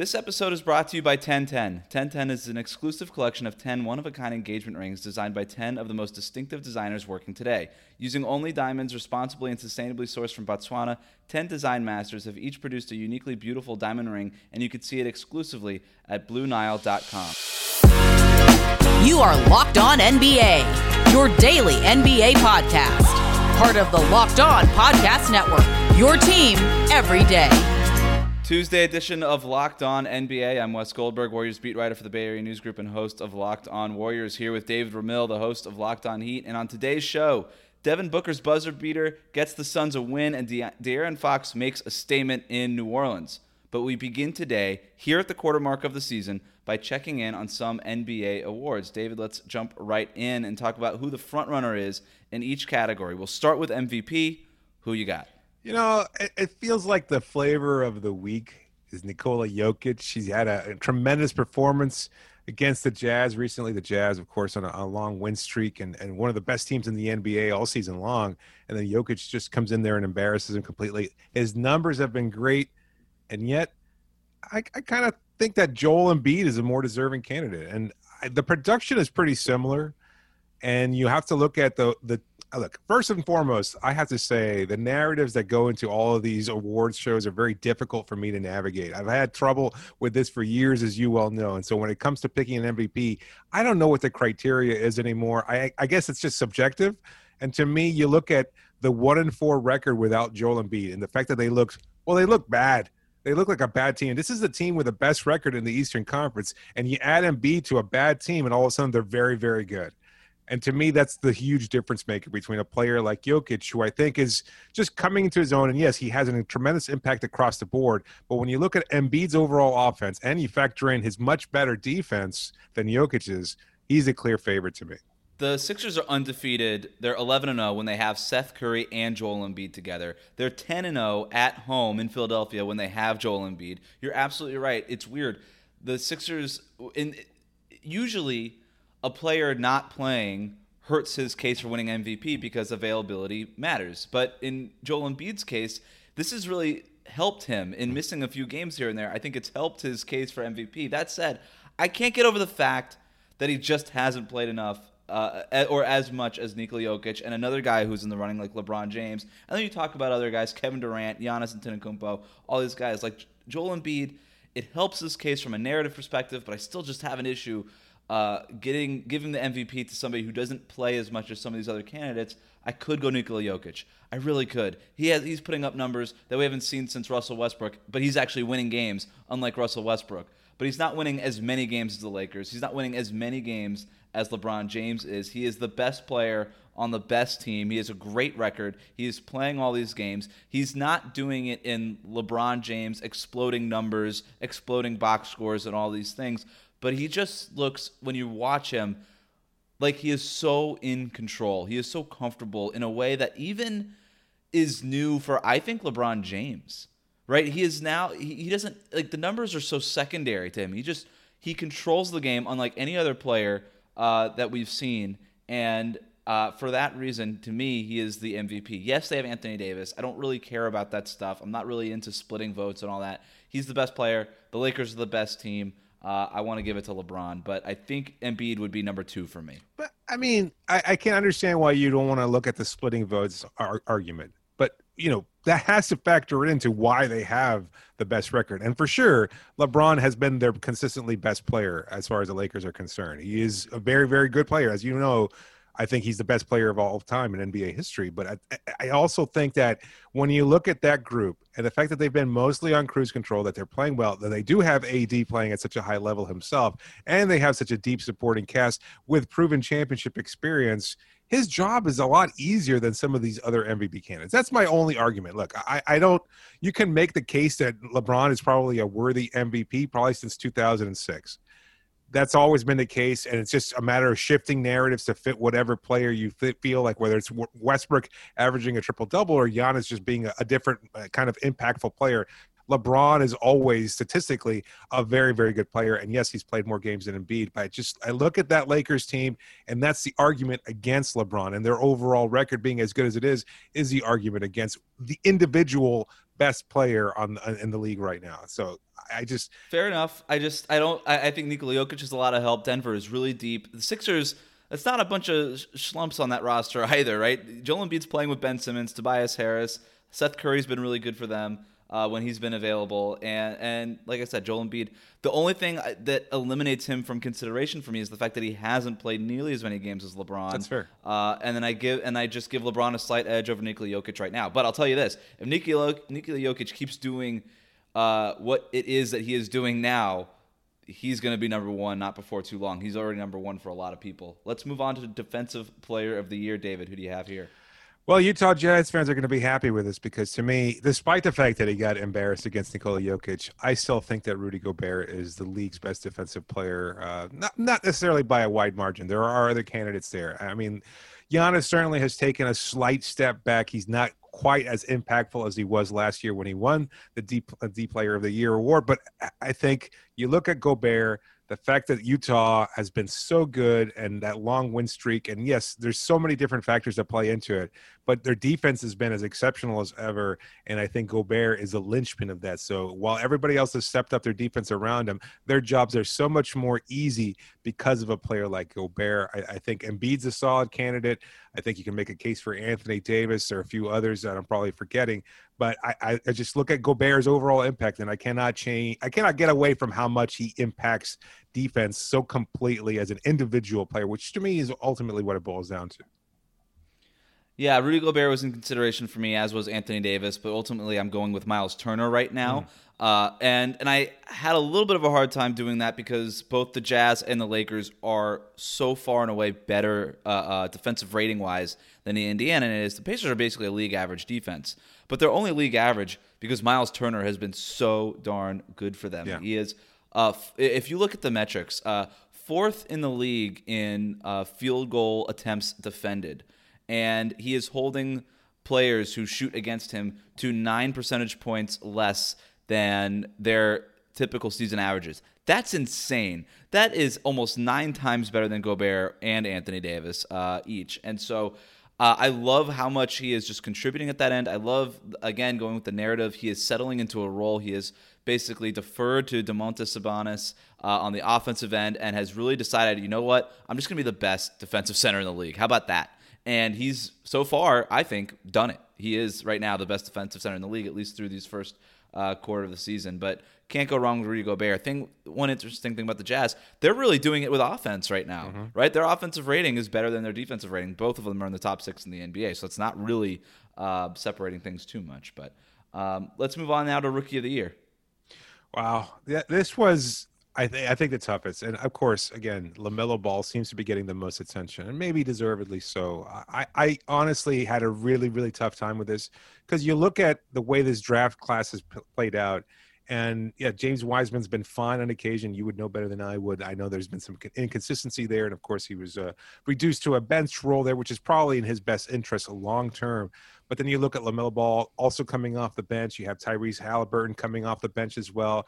This episode is brought to you by 1010. 1010 is an exclusive collection of 10 one of a kind engagement rings designed by 10 of the most distinctive designers working today. Using only diamonds responsibly and sustainably sourced from Botswana, 10 design masters have each produced a uniquely beautiful diamond ring, and you can see it exclusively at BlueNile.com. You are Locked On NBA, your daily NBA podcast. Part of the Locked On Podcast Network, your team every day. Tuesday edition of Locked On NBA. I'm Wes Goldberg, Warriors beat writer for the Bay Area News Group and host of Locked On Warriors, here with David Ramil, the host of Locked On Heat. And on today's show, Devin Booker's buzzer beater gets the Suns a win, and De- De'Aaron Fox makes a statement in New Orleans. But we begin today, here at the quarter mark of the season, by checking in on some NBA awards. David, let's jump right in and talk about who the frontrunner is in each category. We'll start with MVP. Who you got? You know, it, it, feels like the flavor of the week is Nikola Jokic. She's had a, a, tremendous performance against the Jazz recently. The Jazz, of course, on a, a, long win streak and, and one of the best teams in the NBA all season long. And then Jokic just comes in there and embarrasses him completely. His numbers have been great, and yet I, I kind of think that Joel Embiid is a more deserving candidate. And I, the production is pretty similar. And you have to look at the the Uh, look first and foremost i have to say the narratives that go into all of these awards shows are very difficult for me to navigate i've had trouble with this for years as you well know and so when it comes to picking an mvp i don't know what the criteria is anymore i, I guess it's just subjective and to me you look at the one and four record without joel Embiid and the fact that they looked, well they look bad they look like a bad team. This is the team with the best record in the Eastern Conference, and you add Embiid to a bad team, and all of a sudden they're very, very good. And to me, that's the huge difference maker between a player like Jokic, who I think is just coming into his own. And yes, he has a tremendous impact across the board. But when you look at Embiid's overall offense and you factor in his much better defense than Jokic's, he's a clear favorite to me. The Sixers are undefeated. They're 11 0 when they have Seth Curry and Joel Embiid together. They're 10 0 at home in Philadelphia when they have Joel Embiid. You're absolutely right. It's weird. The Sixers, in, usually a player not playing hurts his case for winning MVP because availability matters. But in Joel Embiid's case, this has really helped him in missing a few games here and there. I think it's helped his case for MVP. That said, I can't get over the fact that he just hasn't played enough. Uh, or as much as Nikola Jokic and another guy who's in the running like LeBron James. And then you talk about other guys, Kevin Durant, Giannis Antetokounmpo, all these guys. Like Joel Embiid, it helps his case from a narrative perspective, but I still just have an issue uh, getting giving the MVP to somebody who doesn't play as much as some of these other candidates, I could go Nikola Jokic. I really could. He has he's putting up numbers that we haven't seen since Russell Westbrook, but he's actually winning games, unlike Russell Westbrook. But he's not winning as many games as the Lakers. He's not winning as many games as LeBron James is. He is the best player on the best team. He has a great record. He is playing all these games. He's not doing it in LeBron James exploding numbers, exploding box scores, and all these things but he just looks when you watch him like he is so in control. He is so comfortable in a way that even is new for I think LeBron James. Right? He is now he, doesn't like the numbers are so secondary to him. He just he controls the game unlike any other player uh, that we've seen and uh, for that reason, to me, he is the MVP. Yes, they have Anthony Davis. I don't really care about that stuff. I'm not really into splitting votes and all that. He's the best player. The Lakers are the best team. Uh, I want to give it to LeBron, but I think Embiid would be number two for me. But I mean, I, I can understand why you don't want to look at the splitting votes ar- argument, but you know that has to factor into why they have the best record. And for sure, LeBron has been their consistently best player as far as the Lakers are concerned. He is a very, very good player, as you know. I think he's the best player of all time in NBA history. But I, I, also think that when you look at that group and the fact that they've been mostly on cruise control, that they're playing well, that they do have AD playing at such a high level himself, and they have such a deep supporting cast with proven championship experience, his job is a lot easier than some of these other MVP candidates. That's my only argument. Look, I, I don't, you can make the case that LeBron is probably a worthy MVP probably since 2006 that's always been the case, and it's just a matter of shifting narratives to fit whatever player you feel like, whether it's Westbrook averaging a triple double or Giannis just being a, a different uh, kind of impactful player. LeBron is always statistically a very, very good player. And yes, he's played more games than Embiid, but I just I look at that Lakers team, and that's the argument against LeBron and their overall record being as good as it is, is the argument against the individual best player on uh, in the league right now. So I just fair enough. I just I don't. I, I think Nikola Jokic is a lot of help. Denver is really deep. The Sixers. It's not a bunch of schlumps on that roster either, right? Joel Embiid's playing with Ben Simmons, Tobias Harris, Seth Curry's been really good for them uh, when he's been available. And and like I said, Joel Embiid. The only thing that eliminates him from consideration for me is the fact that he hasn't played nearly as many games as LeBron. That's fair. Uh, and then I give and I just give LeBron a slight edge over Nikola Jokic right now. But I'll tell you this: if Nikola Nikola Jokic keeps doing uh, what it is that he is doing now. He's going to be number one, not before too long. He's already number one for a lot of people. Let's move on to Defensive Player of the Year, David. Who do you have here? Well, Utah Jazz fans are going to be happy with this because to me, despite the fact that he got embarrassed against Nikola Jokic, I still think that Rudy Gobert is the league's best defensive player. Uh, not not necessarily by a wide margin. There are other candidates there. I mean, Giannis certainly has taken a slight step back. He's not quite as impactful as he was last year when he won the deep D Player of the Year award. But I think you look at Gobert the fact that Utah has been so good and that long win streak, and yes, there's so many different factors that play into it, but their defense has been as exceptional as ever. And I think Gobert is a linchpin of that. So while everybody else has stepped up their defense around him, their jobs are so much more easy because of a player like Gobert. I, I think Embiid's a solid candidate. I think you can make a case for Anthony Davis or a few others that I'm probably forgetting. But I, I just look at Gobert's overall impact, and I cannot change. I cannot get away from how much he impacts defense so completely as an individual player, which to me is ultimately what it boils down to. Yeah, Rudy Gobert was in consideration for me, as was Anthony Davis, but ultimately I'm going with Miles Turner right now. Mm. Uh, and and I had a little bit of a hard time doing that because both the Jazz and the Lakers are so far and away better uh, uh, defensive rating wise than the Indiana is. The Pacers are basically a league average defense, but they're only league average because Miles Turner has been so darn good for them. Yeah. He is uh, if you look at the metrics, uh, fourth in the league in uh, field goal attempts defended, and he is holding players who shoot against him to nine percentage points less than their typical season averages. That's insane. That is almost nine times better than Gobert and Anthony Davis uh, each. And so uh, I love how much he is just contributing at that end. I love, again, going with the narrative. He is settling into a role. He is basically deferred to Domantas Sabonis uh, on the offensive end and has really decided, you know what, I'm just going to be the best defensive center in the league. How about that? And he's so far, I think, done it. He is right now the best defensive center in the league, at least through these first uh, quarter of the season. But can't go wrong with Rudy Gobert. Thing one interesting thing about the Jazz, they're really doing it with offense right now, mm-hmm. right? Their offensive rating is better than their defensive rating. Both of them are in the top six in the NBA, so it's not really uh, separating things too much. But um, let's move on now to Rookie of the Year. Wow, yeah, this was I think I think the toughest, and of course, again, Lamelo Ball seems to be getting the most attention, and maybe deservedly so. I, I honestly had a really really tough time with this because you look at the way this draft class has p- played out, and yeah, James Wiseman's been fine on occasion. You would know better than I would. I know there's been some inconsistency there, and of course, he was uh, reduced to a bench role there, which is probably in his best interest long term. But then you look at LaMelo Ball also coming off the bench. You have Tyrese Halliburton coming off the bench as well.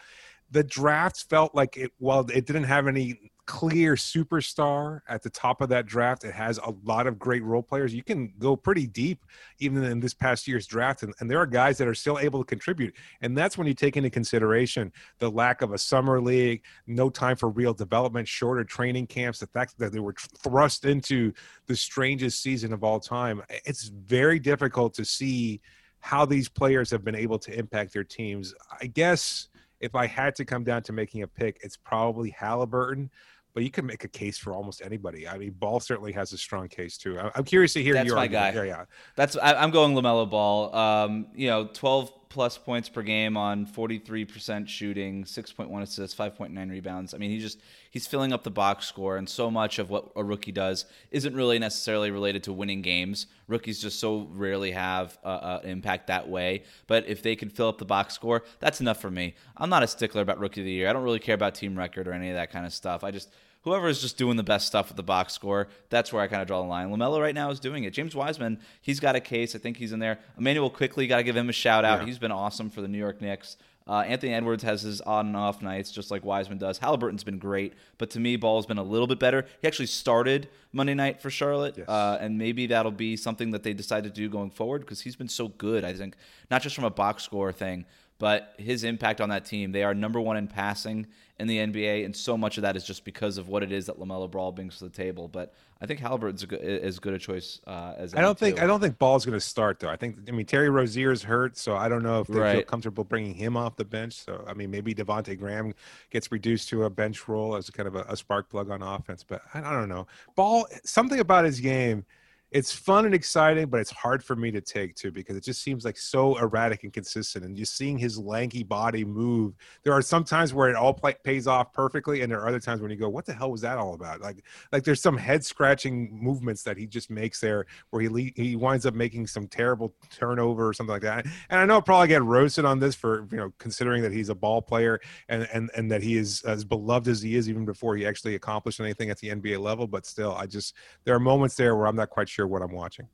The draft felt like it, while it didn't have any clear superstar at the top of that draft. It has a lot of great role players. You can go pretty deep even in this past year's draft, and, and there are guys that are still able to contribute. And that's when you take into consideration the lack of a summer league, no time for real development, shorter training camps, the fact that they were thrust into the strangest season of all time. It's very difficult to see how these players have been able to impact their teams. I guess if I had to come down to making a pick, it's probably Halliburton but you can make a case for almost anybody. I mean, Ball certainly has a strong case too. I'm curious to hear That's your my argument. guy. Yeah, yeah. That's I, am going Lamelo Ball. Um, you know, 12 plus points per game on 43% shooting, 6.1 assists, 5.9 rebounds. I mean, he just he's filling up the box score, and so much of what a rookie does isn't really necessarily related to winning games. Rookies just so rarely have uh, an impact that way. But if they can fill up the box score, that's enough for me. I'm not a stickler about rookie of the year. I don't really care about team record or any of that kind of stuff. I just whoever is just doing the best stuff with the box score, that's where I kind of draw the line. Lamelo right now is doing it. James Wiseman, he's got a case. I think he's in there. Immanuel Quickley got to give him a shout out. Yeah. He's been awesome for the New York Knicks. Uh, Anthony Edwards has his on and off nights, just like Wiseman does. Halliburton's been great, but to me, Ball's been a little bit better. He actually started Monday night for Charlotte, Yes. uh, and maybe that'll be something that they decide to do going forward because he's been so good. I think not just from a box score thing, but his impact on that team. They are number one in passing in the NBA, and so much of that is just because of what it is that Lamelo Ball brings to the table. But I think Halliburton's a good, as good a choice uh, as I don't think two. I don't think Ball's going to start though. I think I mean Terry Rozier's hurt, so I don't know if they feel comfortable bringing him off the bench. So I mean maybe Devonte Graham gets reduced to a bench role as kind of a, a spark plug on offense. But I, I don't know. Ball something about his game. It's fun and exciting, but it's hard for me to take too because it just seems like so erratic and consistent. And just seeing his lanky body move, there are some times where it all play, pays off perfectly, and there are other times when you go, "What the hell was that all about?" Like, like there's some head scratching movements that he just makes there where he le- he winds up making some terrible turnover or something like that. And I know I'll probably get roasted on this for you know considering that he's a ball player and and and that he is as beloved as he is even before he actually accomplished anything at the NBA level. But still, I just there are moments there where I'm not quite sure what I'm watching.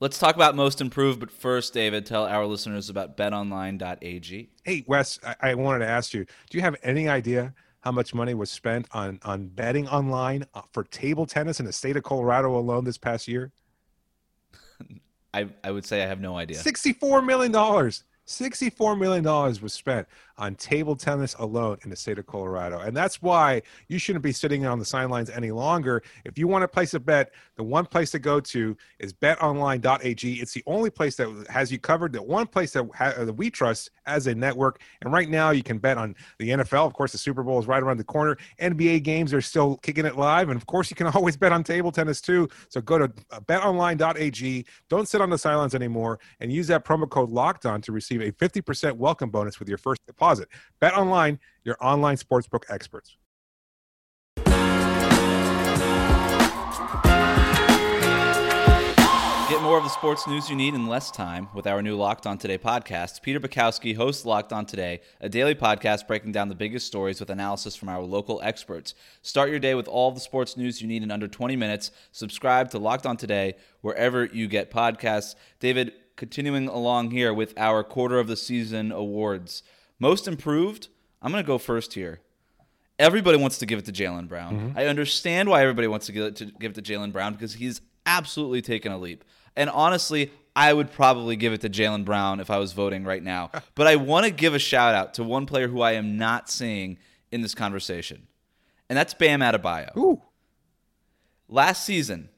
Let's talk about most improved, but first, David, tell our listeners about betonline.ag. Hey Wes, I, I wanted to ask you: Do you have any idea? How much money was spent on on betting online uh, for table tennis in the state of Colorado alone this past year? I, I would say I have no idea. $64 million. $64 million was spent on table tennis alone in the state of Colorado. And that's why you shouldn't be sitting on the sidelines any longer. If you want to place a bet, the one place to go to is betonline.ag. It's the only place that has you covered, the one place that, ha- that we trust as a network. And right now, you can bet on the NFL. Of course, the Super Bowl is right around the corner. NBA games are still kicking it live. And of course, you can always bet on table tennis too. So go to betonline.ag. Don't sit on the sidelines anymore and use that promo code locked on to receive a 50% welcome bonus with your first deposit. Bet online, your online sportsbook experts. Get more of the sports news you need in less time with our new Locked On Today podcast. Peter Bukowski hosts Locked On Today, a daily podcast breaking down the biggest stories with analysis from our local experts. Start your day with all the sports news you need in under 20 minutes. Subscribe to Locked On Today wherever you get podcasts. David, continuing along here with our quarter of the season awards. Most improved, I'm going to go first here. Everybody wants to give it to Jaylen Brown. Mm-hmm. I understand why everybody wants to give it to, give it to Jaylen Brown because he's absolutely taken a leap. And honestly, I would probably give it to Jaylen Brown if I was voting right now. But I want to give a shout out to one player who I am not seeing in this conversation, and that's Bam Adebayo. Ooh. Last season,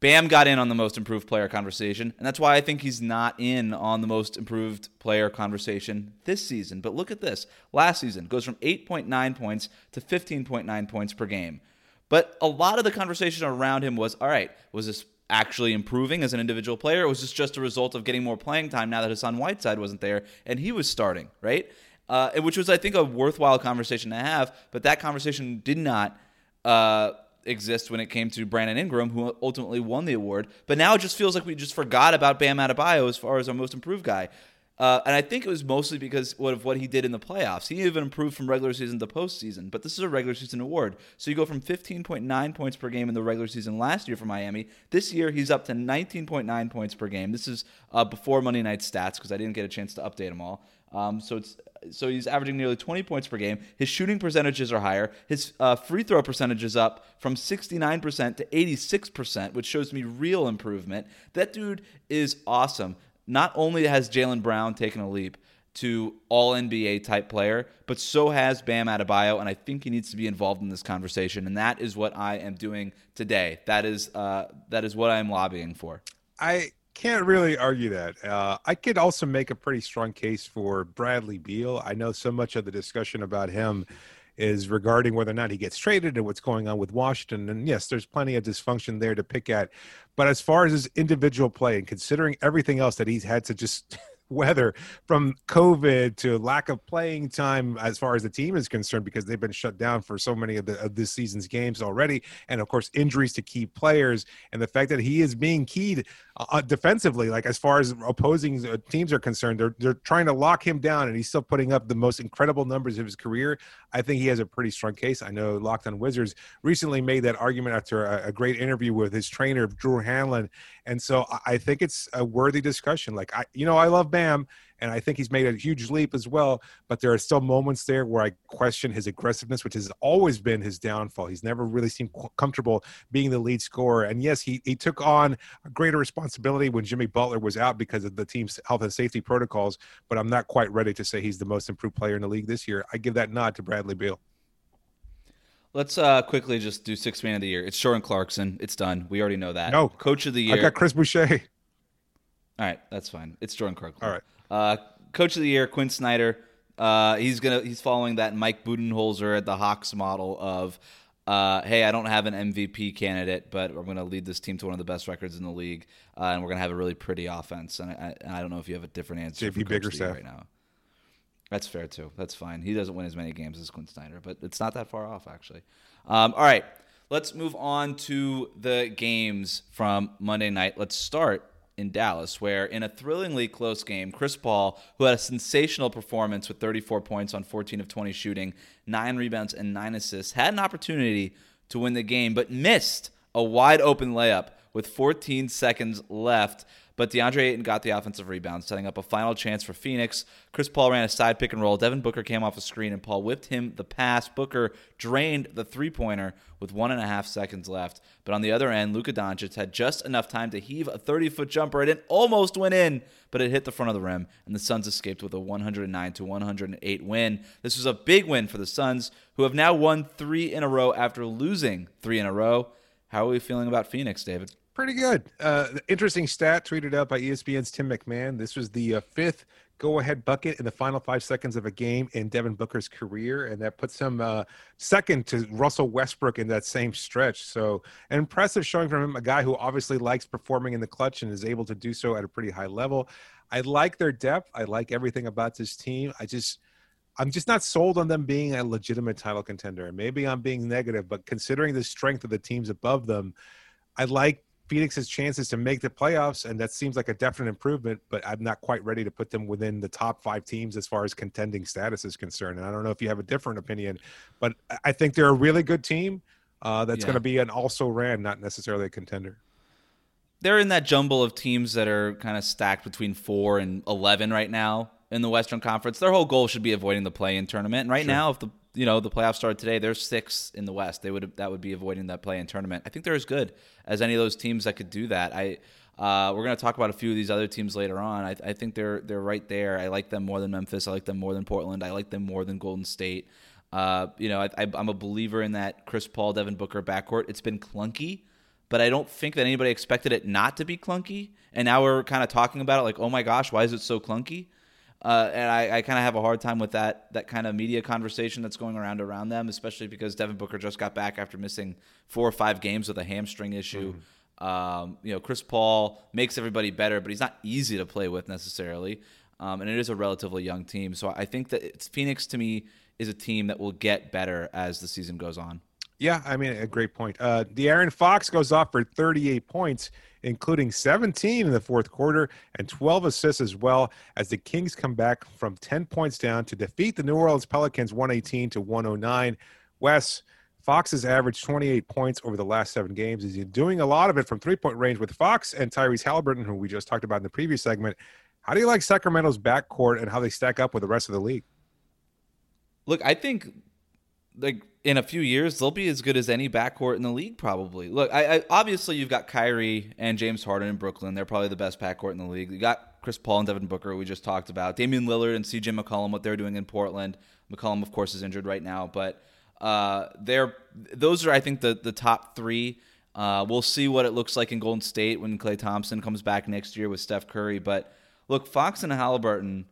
Bam got in on the most improved player conversation, and that's why I think he's not in on the most improved player conversation this season. But look at this. Last season goes from 8.9 points to 15.9 points per game. But a lot of the conversation around him was, all right, was this actually improving as an individual player, or was this just a result of getting more playing time now that Hassan Whiteside wasn't there and he was starting, right? Uh, which was, I think, a worthwhile conversation to have, but that conversation did not uh, exist when it came to Brandon Ingram, who ultimately won the award. But now it just feels like we just forgot about Bam Adebayo as far as our most improved guy. Uh, and I think it was mostly because of what he did in the playoffs. He even improved from regular season to postseason, but this is a regular season award. So you go from 15.9 points per game in the regular season last year for Miami. This year, he's up to 19.9 points per game. This is uh, before Monday night stats because I didn't get a chance to update them all. Um, so it's so he's averaging nearly 20 points per game. His shooting percentages are higher. His uh, free throw percentage is up from 69% to 86%, which shows me real improvement. That dude is awesome. Not only has Jaylen Brown taken a leap to all NBA type player, but so has Bam Adebayo, and I think he needs to be involved in this conversation. And that is what I am doing today. That is uh, that is what I am lobbying for. I can't really argue that. Uh, I could also make a pretty strong case for Bradley Beal. I know so much of the discussion about him is regarding whether or not he gets traded and what's going on with Washington. And yes, there's plenty of dysfunction there to pick at. But as far as his individual play and considering everything else that he's had to just weather from COVID to lack of playing time as far as the team is concerned, because they've been shut down for so many of, the, of this season's games already. And of course, injuries to key players and the fact that he is being keyed uh, defensively, like as far as opposing uh, teams are concerned, they're, they're trying to lock him down and he's still putting up the most incredible numbers of his career. I think he has a pretty strong case. I know Locked on Wizards recently made that argument after a, a great interview with his trainer, Drew Hanlon. And so I- think it's a worthy discussion. Like, I, you know, I love Bam, and I think he's made a huge leap as well. But there are still moments there where I question his aggressiveness, which has always been his downfall. He's never really seemed comfortable being the lead scorer. And yes, he, he took on a greater responsibility when Jimmy Butler was out because of the team's health and safety protocols. But I'm not quite ready to say he's the most improved player in the league this year. I give that nod to Bradley Beal. Let's uh, quickly just do six man of the year. It's Jordan Clarkson. It's done. We already know that. No. Coach of the year. I got Chris Boucher. All right, that's fine. It's Jordan Clarkson. All right. Uh, Coach of the year, Quin Snyder. Uh, he's gonna he's following that Mike Budenholzer at the Hawks model of, uh, hey, I don't have an MVP candidate, but I'm gonna lead this team to one of the best records in the league, uh, and we're gonna have a really pretty offense. And I, I don't know if you have a different answer. JB Bickerstaff right now. That's fair too. That's fine. He doesn't win as many games as Quin Snyder, but it's not that far off actually. Um, all right, let's move on to the games from Monday night. Let's start in Dallas, where in a thrillingly close game, Chris Paul, who had a sensational performance with 34 points on 14 of 20 shooting, nine rebounds, and nine assists, had an opportunity to win the game, but missed a wide open layup with 14 seconds left. But DeAndre Ayton got the offensive rebound, setting up a final chance for Phoenix. Chris Paul ran a side pick and roll. Devin Booker came off a screen, and Paul whipped him the pass. Booker drained the three pointer with one and a half seconds left. But on the other end, Luka Doncic had just enough time to heave a 30 foot jumper. It almost went in, but it hit the front of the rim, and the Suns escaped with a 109 to 108 win. This was a big win for the Suns, who have now won three in a row after losing three in a row. How are we feeling about Phoenix, David? Pretty good. Uh, interesting stat tweeted out by ESPN's Tim MacMahon. This was the uh, fifth go ahead bucket in the final five seconds of a game in Devin Booker's career, and that puts him uh, second to Russell Westbrook in that same stretch. So, an impressive showing from him, a guy who obviously likes performing in the clutch and is able to do so at a pretty high level. I like their depth. I like everything about this team. I just. I'm just not sold on them being a legitimate title contender. Maybe I'm being negative, but considering the strength of the teams above them, I like Phoenix's chances to make the playoffs, and that seems like a definite improvement. But I'm not quite ready to put them within the top five teams as far as contending status is concerned. And I don't know if you have a different opinion, but I think they're a really good team uh, that's yeah. going to be an also ran, not necessarily a contender. They're in that jumble of teams that are kind of stacked between four and eleven right now in the Western Conference. Their whole goal should be avoiding the play-in tournament. And right sure. now, if the you know the playoffs started today, they're six in the West. They would that would be avoiding that play-in tournament. I think they're as good as any of those teams that could do that. I uh, we're going to talk about a few of these other teams later on. I, I, think they're they're right there. I like them more than Memphis. I like them more than Portland. I like them more than Golden State. Uh, you know, I, am a believer in that Chris Paul, Devin Booker backcourt. It's been clunky, but I don't think that anybody expected it not to be clunky. And now we're kind of talking about it like, oh my gosh, why is it so clunky? Uh, and I, I kind of have a hard time with that that kind of media conversation that's going around around them, especially because Devin Booker just got back after missing four or five games with a hamstring issue. Mm-hmm. Um, you know, Chris Paul makes everybody better, but he's not easy to play with necessarily. Um, and it is a relatively young team, so I think that Phoenix to me is a team that will get better as the season goes on. Yeah, I mean, a great point. Uh, Aaron Fox goes off for 38 points including 17 in the fourth quarter and 12 assists as well as the Kings come back from 10 points down to defeat the New Orleans Pelicans 118 to 109. Wes, Fox has averaged 28 points over the last seven games. He's doing a lot of it from three point range with Fox and Tyrese Halliburton, who we just talked about in the previous segment. How do you like Sacramento's backcourt and how they stack up with the rest of the league? Look, I think like in a few years they'll be as good as any backcourt in the league probably. Look, I, I, obviously you've got Kyrie and James Harden in Brooklyn. They're probably the best backcourt in the league. You got Chris Paul and Devin Booker we just talked about. Damian Lillard and CJ McCollum what they're doing in Portland. McCollum of course is injured right now, but uh, they're those are I think the the top 3. Uh, we'll see what it looks like in Golden State when Klay Thompson comes back next year with Steph Curry, but look, Fox and Halliburton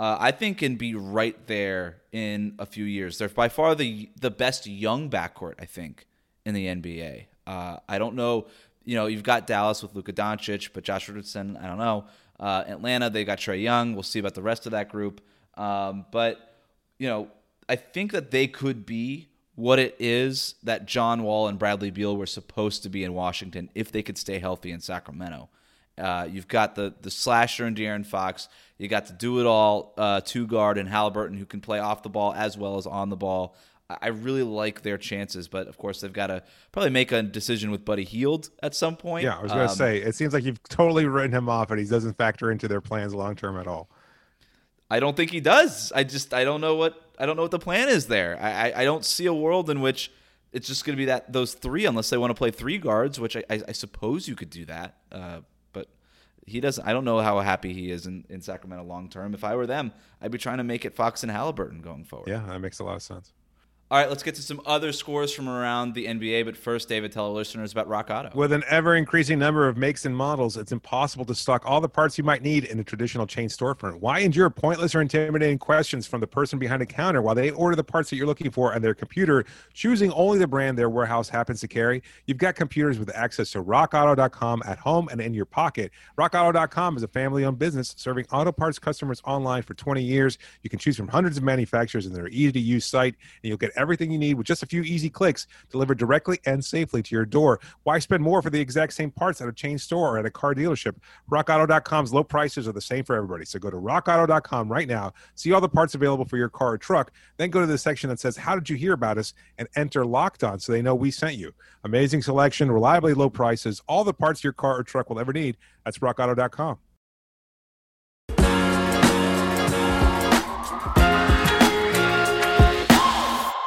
uh, I think can be right there in a few years. They're by far the the best young backcourt, I think, in the NBA. Uh, I don't know, you know, you've got Dallas with Luka Doncic, but Josh Richardson, I don't know. Uh, Atlanta, they got Trae Young. We'll see about the rest of that group. Um, but you know, I think that they could be what it is that John Wall and Bradley Beal were supposed to be in Washington if they could stay healthy in Sacramento. Uh, you've got the the slasher and De'Aaron Fox. You got to do it all uh, two guard and Halliburton, who can play off the ball as well as on the ball. I really like their chances, but of course they've got to probably make a decision with Buddy Hield at some point. Yeah, I was going to Um, say it seems like you've totally written him off, and he doesn't factor into their plans long term at all. I don't think he does. I just I don't know what I don't know what the plan is there. I I, I don't see a world in which it's just going to be that those three unless they want to play three guards, which I, I, I suppose you could do that. Uh, he doesn't. I don't know how happy he is in, in Sacramento long term. If I were them, I'd be trying to make it Fox and Halliburton going forward. Yeah, that makes a lot of sense. All right, let's get to some other scores from around the NBA. But first, David, tell our listeners about Rock Auto. With an ever increasing number of makes and models, it's impossible to stock all the parts you might need in a traditional chain storefront. Why endure pointless or intimidating questions from the person behind the counter while they order the parts that you're looking for on their computer, choosing only the brand their warehouse happens to carry? You've got computers with access to rockauto.com at home and in your pocket. Rockauto.com is a family owned business serving auto parts customers online for 20 years. You can choose from hundreds of manufacturers and their easy to use site, and you'll get everything you need with just a few easy clicks delivered directly and safely to your door. Why spend more for the exact same parts at a chain store or at a car dealership? RockAuto.com's low prices are the same for everybody. So go to RockAuto.com right now, see all the parts available for your car or truck, then go to the section that says, How did you hear about us? and enter Locked On so they know we sent you. Amazing selection, reliably low prices, all the parts your car or truck will ever need. That's RockAuto.com.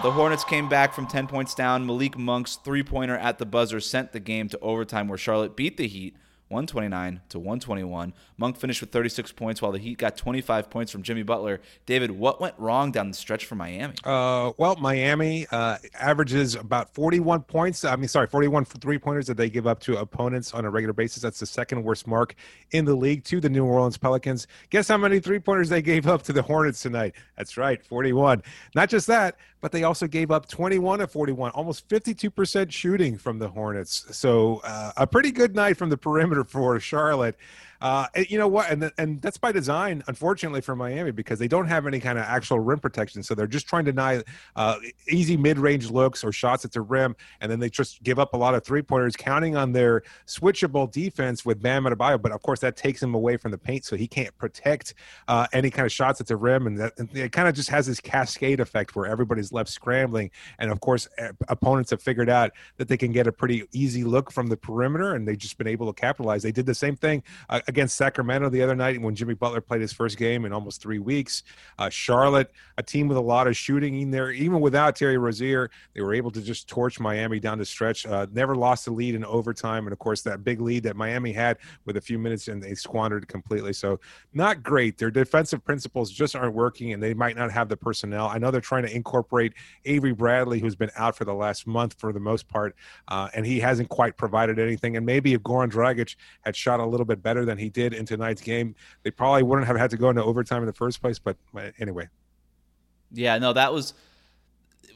The Hornets came back from 10 points down. Malik Monk's three pointer at the buzzer sent the game to overtime where Charlotte beat the Heat 129 to 121. Monk finished with 36 points while the Heat got 25 points from Jimmy Butler. David, what went wrong down the stretch for Miami? Uh, well, Miami uh, averages about 41 points. I mean, sorry, 41 three pointers that they give up to opponents on a regular basis. That's the second worst mark in the league to the New Orleans Pelicans. Guess how many three pointers they gave up to the Hornets tonight? That's right, 41. Not just that, but they also gave up 21 of 41, almost 52% shooting from the Hornets. So uh, a pretty good night from the perimeter for Charlotte. Uh, you know what? And and that's by design, unfortunately, for Miami because they don't have any kind of actual rim protection. So they're just trying to deny uh, easy mid-range looks or shots at the rim, and then they just give up a lot of three-pointers, counting on their switchable defense with Bam Adebayo. But of course, that takes him away from the paint, so he can't protect uh, any kind of shots at the rim, and, that, and it kind of just has this cascade effect where everybody's left scrambling. And of course, opponents have figured out that they can get a pretty easy look from the perimeter, and they've just been able to capitalize. They did the same thing uh, against Sacramento the other night when Jimmy Butler played his first game in almost three weeks. Uh, Charlotte, a team with a lot of shooting in there, even without Terry Rozier, they were able to just torch Miami down the stretch. Uh, never lost a lead in overtime, and of course that big lead that Miami had with a few minutes, and they squandered completely. So not great. Their defensive principles just aren't working, and they might not have the personnel. I know they're trying to incorporate Avery Bradley, who's been out for the last month for the most part, uh, and he hasn't quite provided anything. And maybe if Goran Dragic had shot a little bit better than he did in tonight's game, they probably wouldn't have had to go into overtime in the first place. But anyway. Yeah, no, that was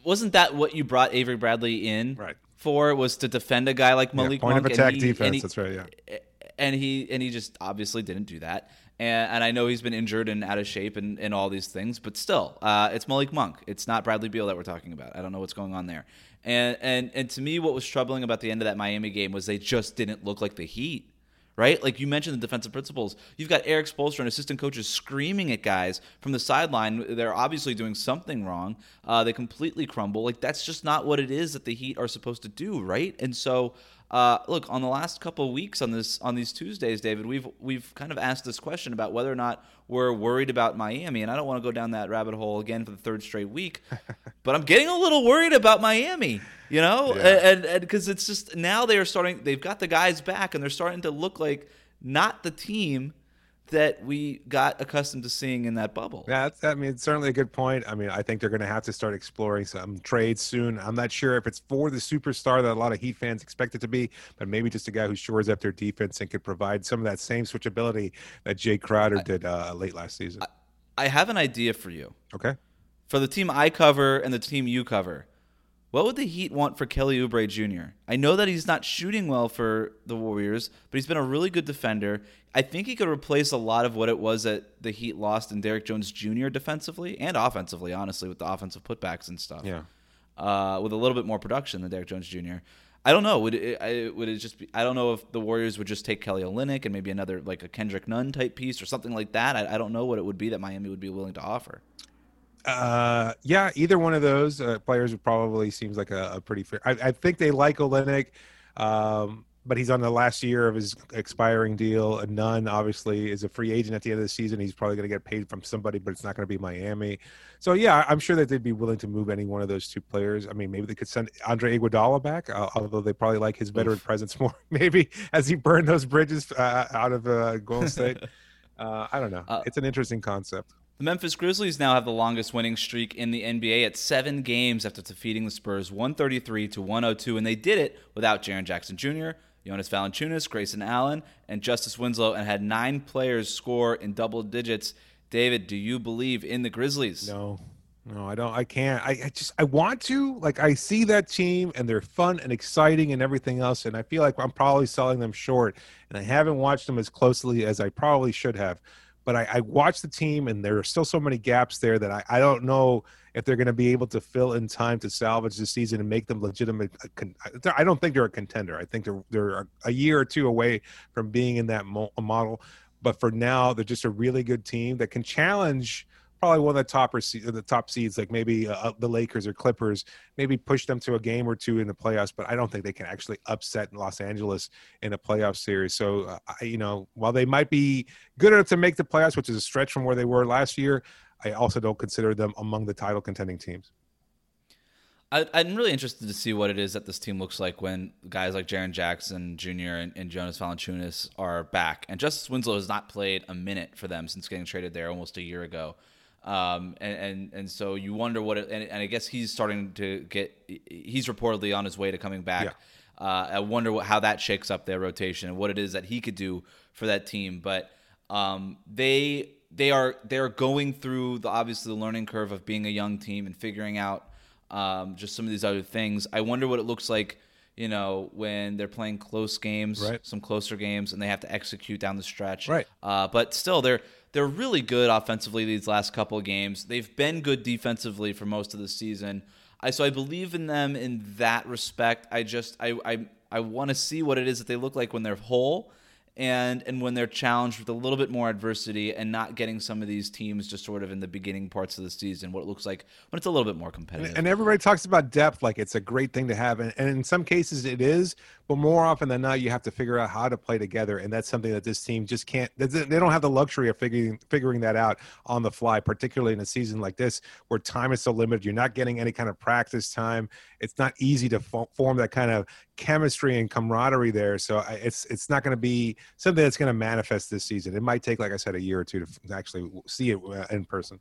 wasn't that what you brought Avery Bradley in right. for? Was to defend a guy like Malik yeah, point Monk of attack and he, defense. He, that's right. Yeah, and he and he just obviously didn't do that. And, and I know he's been injured and out of shape and, and all these things, but still, uh, it's Malik Monk. It's not Bradley Beal that we're talking about. I don't know what's going on there. And and and to me, what was troubling about the end of that Miami game was they just didn't look like the Heat right? Like you mentioned the defensive principles. You've got Erik Spoelstra and assistant coaches screaming at guys from the sideline. They're obviously doing something wrong. Uh, they completely crumble. Like that's just not what it is that the Heat are supposed to do, right? And so, uh, look on the last couple of weeks on this on these Tuesdays, David, we've we've kind of asked this question about whether or not we're worried about Miami, and I don't want to go down that rabbit hole again for the third straight week, but I'm getting a little worried about Miami. You know, Yeah. and and because it's just now they are starting. They've got the guys back, and they're starting to look like not the team that we got accustomed to seeing in that bubble. Yeah, that's, I mean, it's certainly a good point. I mean, I think they're going to have to start exploring some trades soon. I'm not sure if it's for the superstar that a lot of Heat fans expect it to be, but maybe just a guy who shores up their defense and could provide some of that same switchability that Jae Crowder did uh, late last season. I have an idea for you. Okay. For the team I cover and the team you cover, what would the Heat want for Kelly Oubre Jr.? I know that he's not shooting well for the Warriors, but he's been a really good defender. I think he could replace a lot of what it was that the Heat lost in Derrick Jones Jr. defensively and offensively, honestly, with the offensive putbacks and stuff. Yeah. Uh, with a little bit more production than Derrick Jones Jr. I don't know. Would it, I, would it just be? I don't know if the Warriors would just take Kelly Olynyk and maybe another like a Kendrick Nunn type piece or something like that. I, I don't know what it would be that Miami would be willing to offer. Uh, yeah, either one of those uh, players probably seems like a, a pretty fair. I, I, think they like Olynyk. Um, but he's on the last year of his expiring deal. Nunn obviously is a free agent at the end of the season. He's probably going to get paid from somebody, but it's not going to be Miami. So yeah, I'm sure that they'd be willing to move any one of those two players. I mean, maybe they could send Andre Iguodala back, uh, although they probably like his veteran Oof. presence more. maybe as he burned those bridges uh, out of uh, Golden State. Uh, I don't know. Uh, it's an interesting concept. The Memphis Grizzlies now have the longest winning streak in the NBA at seven games after defeating the Spurs 133 to 102, and they did it without Jaren Jackson Jr., Jonas Valanciunas, Grayson Allen, and Justice Winslow, and had nine players score in double digits. David, do you believe in the Grizzlies? No. No, I don't. I can't. I, I, just I want to. Like I see that team and they're fun and exciting and everything else, and I feel like I'm probably selling them short. And I haven't watched them as closely as I probably should have. But I, I watched the team, and there are still so many gaps there that I, I don't know if they're going to be able to fill in time to salvage the season and make them legitimate. Uh, I don't think they're a contender. I think they're they're a year or two away from being in that model. But for now, they're just a really good team that can challenge probably one of the top the top seeds, like maybe uh, the Lakers or Clippers, maybe push them to a game or two in the playoffs. But I don't think they can actually upset Los Angeles in a playoff series. So, uh, I, you know, while they might be good enough to make the playoffs, which is a stretch from where they were last year, I also don't consider them among the title contending teams. I, am really interested to see what it is that this team looks like when guys like Jaren Jackson Jr. and, and, Jonas Valanciunas are back. And Justice Winslow has not played a minute for them since getting traded there almost a year ago. Um, and, and, and so you wonder what it, and, and, I guess he's starting to get he's reportedly on his way to coming back. Yeah. Uh, I wonder what, how that shakes up their rotation and what it is that he could do for that team. But um, they they are they are going through the obviously the learning curve of being a young team and figuring out um, just some of these other things. I wonder what it looks like, you know, when they're playing close games, right. some closer games, and they have to execute down the stretch. Right. Uh, but still, they're they're really good offensively these last couple of games. They've been good defensively for most of the season. I so I believe in them in that respect. I just I I I want to see what it is that they look like when they're whole and and when they're challenged with a little bit more adversity and not getting some of these teams just sort of in the beginning parts of the season what it looks like when it's a little bit more competitive. and everybody talks about depth like it's a great thing to have and, and in some cases it is but more often than not you have to figure out how to play together and that's something that this team just can't they don't have the luxury of figuring figuring that out on the fly particularly in a season like this where time is so limited you're not getting any kind of practice time it's not easy to form that kind of chemistry and camaraderie there so it's it's not going to be something that's going to manifest this season it might take like i said a year or two to actually see it uh, in person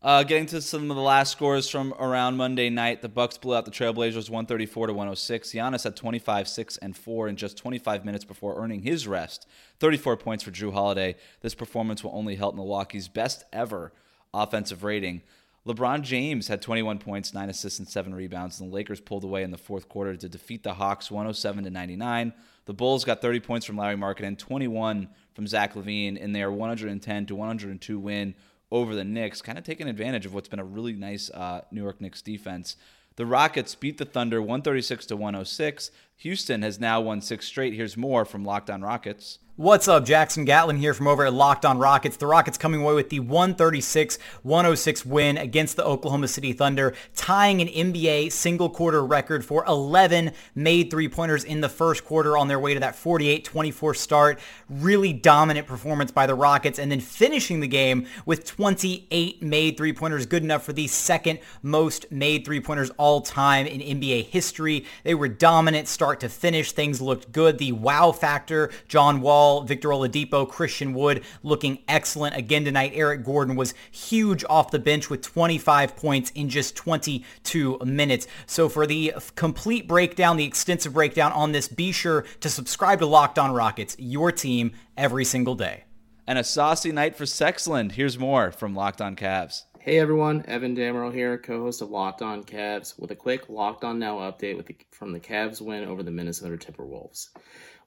uh, getting to some of the last scores from around Monday night, the Bucks blew out the Trailblazers 134 to 106. Giannis had 25, 6, and 4 in just 25 minutes before earning his rest. 34 points for Jrue Holiday. This performance will only help Milwaukee's best ever offensive rating. LeBron James had 21 points, 9 assists, and 7 rebounds, and the Lakers pulled away in the fourth quarter to defeat the Hawks 107 to 99. The Bulls got 30 points from Lauri and 21 from Zach LaVine in their 110 to 102 win over the Knicks, kind of taking advantage of what's been a really nice uh, New York Knicks defense. The Rockets beat the Thunder 136 to 106. Houston has now won six straight. Here's more from Locked On Rockets. What's up? Jackson Gatlin here from over at Locked On Rockets. The Rockets coming away with the 136 106 win against the Oklahoma City Thunder, tying an NBA single quarter record for 11 made three pointers in the first quarter on their way to that 48 24 start. Really dominant performance by the Rockets, and then finishing the game with 28 made three pointers, good enough for the second most made three pointers all time in NBA history. They were dominant start to finish. Things looked good. The wow factor, John Wall Victor Oladipo, Christian Wood looking excellent again tonight. Eric Gordon was huge off the bench with 25 points in just 22 minutes. So for the complete breakdown, the extensive breakdown on this, be sure to subscribe to Locked On Rockets, your team every single day. And a saucy night for Sexland. Here's more from Locked On Cavs. Hey everyone, Evan Dammarell here, co-host of Locked On Cavs, with a quick Locked On Now update the, from the Cavs win over the Minnesota Timberwolves.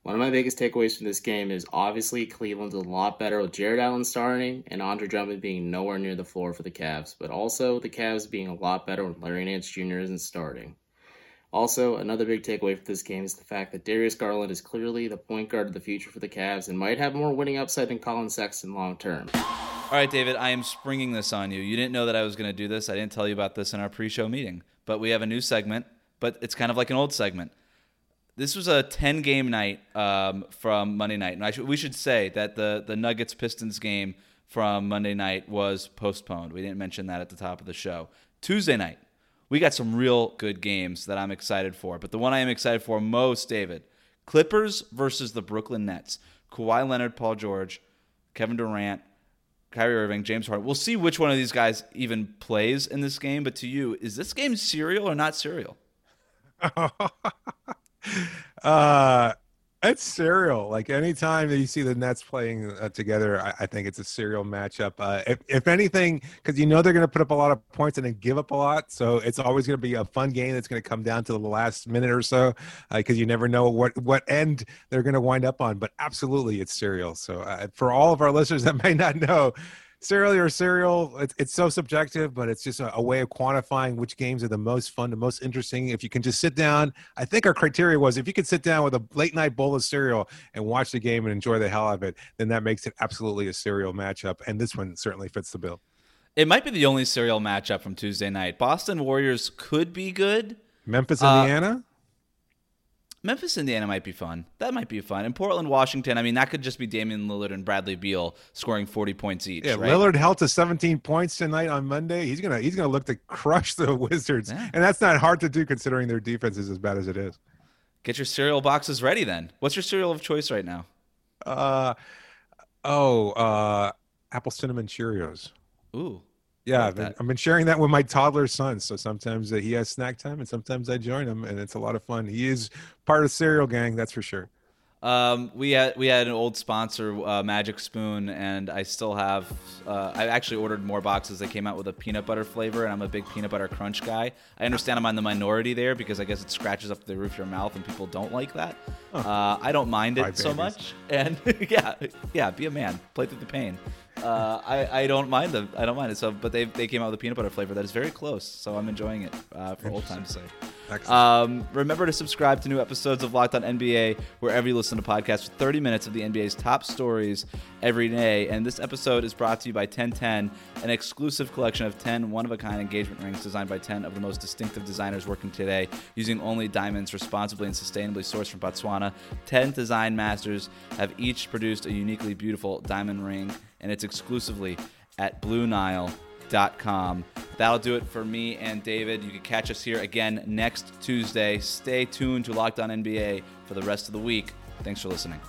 One of my biggest takeaways from this game is obviously Cleveland's a lot better with Jarrett Allen starting and Andre Drummond being nowhere near the floor for the Cavs, but also the Cavs being a lot better when Larry Nance Jr. isn't starting. Also, another big takeaway from this game is the fact that Darius Garland is clearly the point guard of the future for the Cavs and might have more winning upside than Collin Sexton long term. All right, David, I am springing this on you. You didn't know that I was going to do this. I didn't tell you about this in our pre-show meeting, but we have a new segment, but it's kind of like an old segment. This was a 10 game night um, from Monday night. And we should say that the, the Nuggets Pistons game from Monday night was postponed. We didn't mention that at the top of the show. Tuesday night, we got some real good games that I'm excited for. But the one I am excited for most, David, Clippers versus the Brooklyn Nets. Kawhi Leonard, Paul George, Kevin Durant, Kyrie Irving, James Harden. We'll see which one of these guys even plays in this game. But to you, is this game serial or not serial? uh, it's cereal. Like anytime that you see the Nets playing uh, together, I, I, think it's a cereal matchup. Uh, if, if anything, because you know they're going to put up a lot of points and then give up a lot, so it's always going to be a fun game that's going to come down to the last minute or so, because uh, you never know what what end they're going to wind up on. But absolutely, it's cereal. So uh, for all of our listeners that may not know, serial or serial. It's, it's so subjective but it's just a, a, way of quantifying which games are the most fun the most interesting. If you can just sit down i think our criteria was if you could sit down with a late night bowl of cereal and watch the game and enjoy the hell out of it then that makes it absolutely a cereal matchup and this one certainly fits the bill. It might be the only cereal matchup from tuesday night. Boston warriors could be good. Memphis indiana? uh, Memphis, Indiana might be fun. That might be fun. And Portland, Washington, I mean, that could just be Damian Lillard and Bradley Beal scoring 40 points each. Yeah, right? Lillard held to 17 points tonight on Monday. He's gonna he's gonna look to crush the Wizards, yeah. and that's not hard to do considering their defense is as bad as it is. Get your cereal boxes ready then. What's your cereal of choice right now? Uh oh, uh apple cinnamon Cheerios. Ooh, yeah, I've been, I've been, sharing that with my toddler son. So sometimes uh, he has snack time, and sometimes I join him, and it's a lot of fun. He is part of cereal gang, that's for sure. Um, we had we had an old sponsor, uh, Magic Spoon, and I still have. Uh, I actually ordered more boxes. They came out with a peanut butter flavor, and I'm a big peanut butter crunch guy. I understand I'm on the minority there because I guess it scratches up the roof of your mouth, and people don't like that. Uh, I don't mind it so much, and yeah, yeah, be a man, play through the pain. Uh, I, I don't mind them. I don't mind it. So, but they, they came out with a peanut butter flavor that is very close. So I'm enjoying it uh, for old time's sake. Um, remember to subscribe to new episodes of Locked On NBA wherever you listen to podcasts for 30 minutes of the NBA's top stories every day. And this episode is brought to you by 1010, an exclusive collection of 10 one of a kind engagement rings designed by 10 of the most distinctive designers working today using only diamonds responsibly and sustainably sourced from Botswana. 10 design masters have each produced a uniquely beautiful diamond ring and it's exclusively at BlueNile.com. That'll do it for me and David. You can catch us here again next Tuesday. Stay tuned to Locked On NBA for the rest of the week. Thanks for listening.